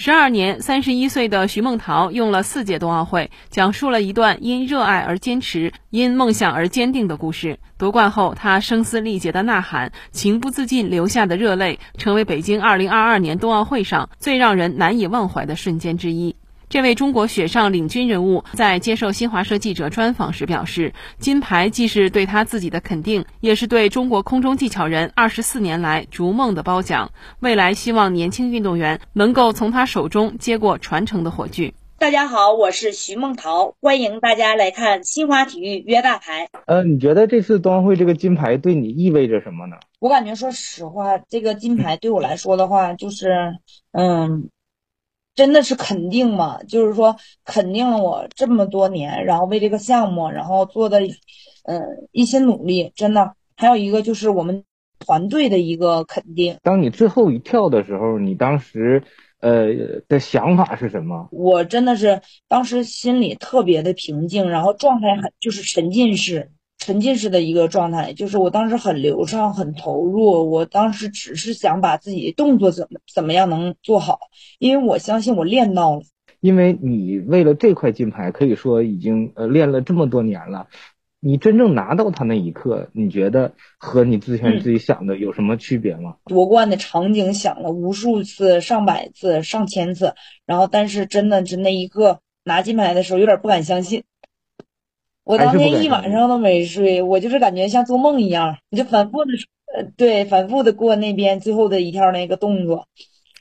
十二年，三十一岁的徐梦桃用了四届冬奥会，讲述了一段因热爱而坚持、因梦想而坚定的故事。夺冠后，她声嘶力竭的呐喊，情不自禁流下的热泪，成为北京二零二二年冬奥会上最让人难以忘怀的瞬间之一。这位中国雪上领军人物在接受新华社记者专访时表示：“金牌既是对他自己的肯定，也是对中国空中技巧人二十四年来逐梦的褒奖。未来希望年轻运动员能够从他手中接过传承的火炬。”大家好，我是徐梦桃，欢迎大家来看新华体育约大牌。呃，你觉得这次冬奥会这个金牌对你意味着什么呢？我感觉，说实话，这个金牌对我来说的话，就是，嗯。真的是肯定嘛？就是说肯定了我这么多年，然后为这个项目，然后做的，嗯，一些努力，真的。还有一个就是我们团队的一个肯定。当你最后一跳的时候，你当时呃的想法是什么？我真的是当时心里特别的平静，然后状态很就是沉浸式。沉浸式的一个状态，就是我当时很流畅、很投入。我当时只是想把自己动作怎么怎么样能做好，因为我相信我练到了。因为你为了这块金牌，可以说已经呃练了这么多年了。你真正拿到它那一刻，你觉得和你之前自己想的有什么区别吗？夺冠的场景想了无数次、上百次、上千次，然后但是真的是那一刻拿金牌的时候，有点不敢相信。我当天一晚上都没睡，我就是感觉像做梦一样，你就反复的，呃，对，反复的过那边最后的一跳那个动作，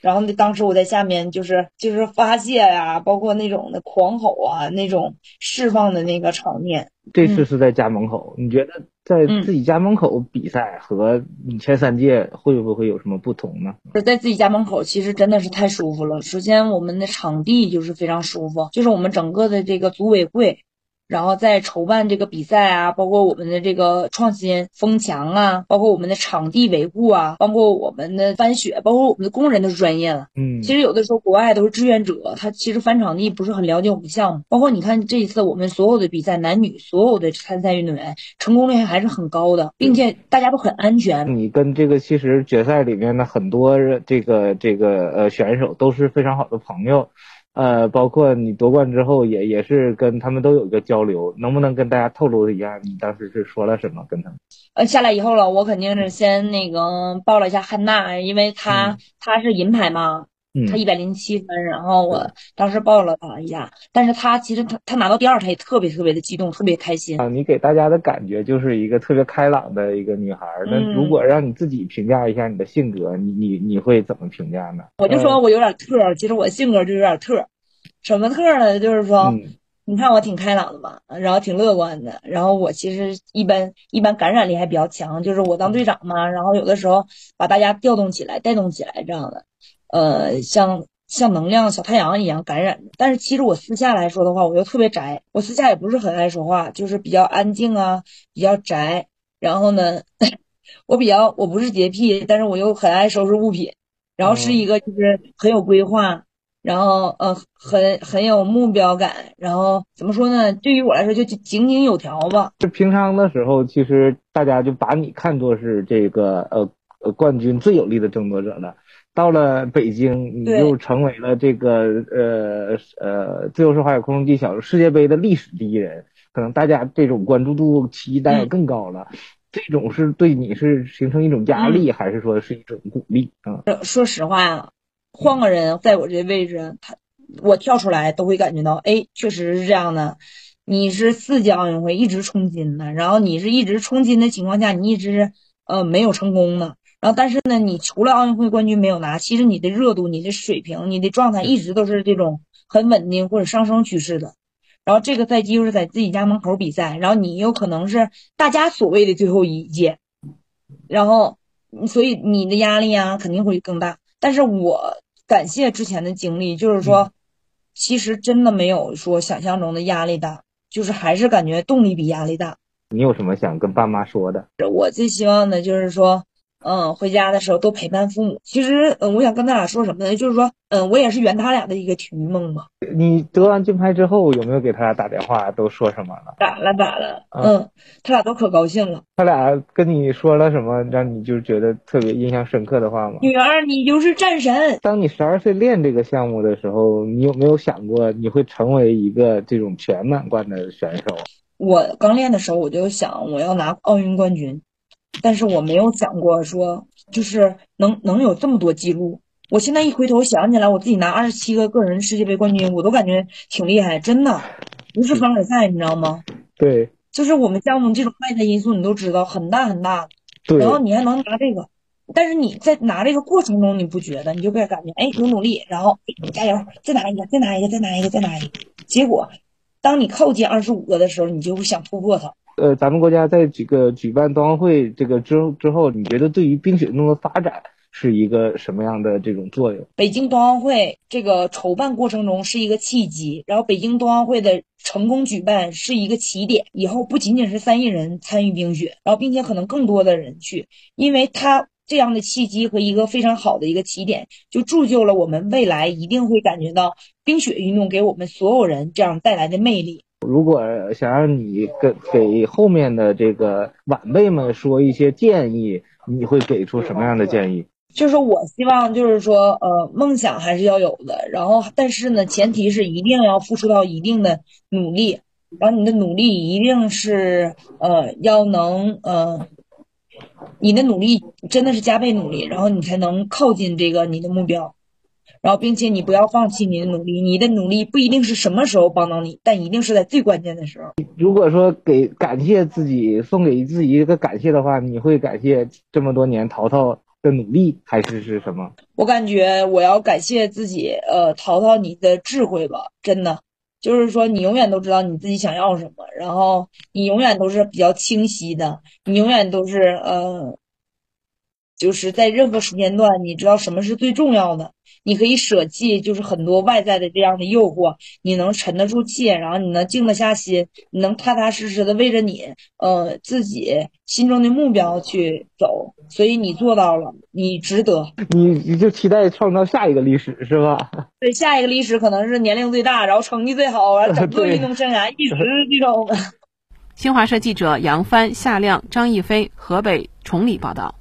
然后那当时我在下面就是就是发泄呀，包括那种的狂吼啊，那种释放的那个场面。这次是在家门口，你觉得在自己家门口比赛和你前三届会不会有什么不同呢？在自己家门口，其实真的是太舒服了。首先，我们的场地就是非常舒服，就是我们整个的这个组委会。然后在筹办这个比赛啊，包括我们的这个创新封墙啊，包括我们的场地维护啊，包括我们的翻雪，包括我们的工人都是专业的。嗯，其实有的时候国外都是志愿者，他其实翻场地不是很了解我们项目。包括你看这一次我们所有的比赛，男女所有的参赛运动员成功率还是很高的，并且大家都很安全。你跟这个其实决赛里面的很多这个这个呃选手都是非常好的朋友。呃，包括你夺冠之后，也也是跟他们都有一个交流，能不能跟大家透露一下，你当时是说了什么跟他们？呃，下来以后了，我肯定是先那个抱了一下汉娜，因为她她是银牌嘛，她一百零七分，然后我当时抱了他一下，但是他其实她她拿到第二，他也特别特别的激动，特别开心啊。你给大家的感觉就是一个特别开朗的一个女孩，那如果让你自己评价一下你的性格，你你你会怎么评价呢？我就说我有点特，其实我性格就有点特。什么特呢？就是说，你看我挺开朗的嘛，然后挺乐观的，然后我其实一般一般感染力还比较强，就是我当队长嘛，然后有的时候把大家调动起来、带动起来这样的，呃，像像能量小太阳一样感染。但是其实我私下来说的话，我又特别宅，我私下也不是很爱说话，就是比较安静啊，比较宅。然后呢，我比较我不是洁癖，但是我又很爱收拾物品，然后是一个就是很有规划。然后，呃，很很有目标感。然后怎么说呢？对于我来说，就井井有条吧。就平常的时候，其实大家就把你看作是这个呃呃冠军最有力的争夺者了。到了北京，你又成为了这个呃呃自由式滑雪空中技巧世界杯的历史第一人。可能大家这种关注度、期待更高了。这种是对你是形成一种压力，还是说是一种鼓励啊？说实话。换个人在我这位置，他我跳出来都会感觉到，哎，确实是这样的。你是四届奥运会一直冲金的，然后你是一直冲金的情况下，你一直呃没有成功的。然后但是呢，你除了奥运会冠军没有拿，其实你的热度、你的水平、你的状态一直都是这种很稳定或者上升趋势的。然后这个赛季又是在自己家门口比赛，然后你有可能是大家所谓的最后一届，然后所以你的压力啊肯定会更大。但是我。感谢之前的经历，就是说，其实真的没有说想象中的压力大，就是还是感觉动力比压力大。你有什么想跟爸妈说的？我最希望的就是说，嗯，回家的时候都陪伴父母。其实，嗯，我想跟他俩说什么呢？就是说，嗯，我也是圆他俩的一个体育梦嘛。你得完金牌之后，有没有给他俩打电话？都说什么了？打了，打了。嗯，他俩都可高兴了。他俩跟你说了什么，让你就觉得特别印象深刻的话吗？女儿，你就是战神。当你十二岁练这个项目的时候，你有没有想过你会成为一个这种全满贯的选手？我刚练的时候，我就想我要拿奥运冠军。但是我没有想过说，就是能能有这么多记录。我现在一回头想起来，我自己拿二十七个个人世界杯冠军，我都感觉挺厉害，真的不是凡尔赛，你知道吗？对，就是我们项目这种外在因素，你都知道很大很大。对。然后你还能拿这个，但是你在拿这个过程中，你不觉得？你就会感觉哎，努努力，然后加油，再拿一个，再拿一个，再拿一个，再拿一个。结果，当你靠近二十五个的时候，你就会想突破它。呃，咱们国家在几个举办冬奥会这个之之后，你觉得对于冰雪运动的发展是一个什么样的这种作用？北京冬奥会这个筹办过程中是一个契机，然后北京冬奥会的成功举办是一个起点，以后不仅仅是三亿人参与冰雪，然后并且可能更多的人去，因为它这样的契机和一个非常好的一个起点，就铸就了我们未来一定会感觉到冰雪运动给我们所有人这样带来的魅力。如果想让你给给后面的这个晚辈们说一些建议，你会给出什么样的建议？就是我希望，就是说，呃，梦想还是要有的，然后，但是呢，前提是一定要付出到一定的努力，然后你的努力一定是，呃，要能，呃，你的努力真的是加倍努力，然后你才能靠近这个你的目标。然后，并且你不要放弃你的努力，你的努力不一定是什么时候帮到你，但一定是在最关键的时候。如果说给感谢自己，送给自己一个感谢的话，你会感谢这么多年淘淘的努力，还是是什么？我感觉我要感谢自己，呃，淘淘你的智慧吧，真的，就是说你永远都知道你自己想要什么，然后你永远都是比较清晰的，你永远都是呃。就是在任何时间段，你知道什么是最重要的，你可以舍弃，就是很多外在的这样的诱惑，你能沉得住气，然后你能静得下心，你能踏踏实实的为着你，呃，自己心中的目标去走，所以你做到了，你值得。你你就期待创造下一个历史是吧？对，下一个历史可能是年龄最大，然后成绩最好，然后整个运动生涯一直 这种。新华社记者杨帆、夏亮、张逸飞，河北崇礼报道。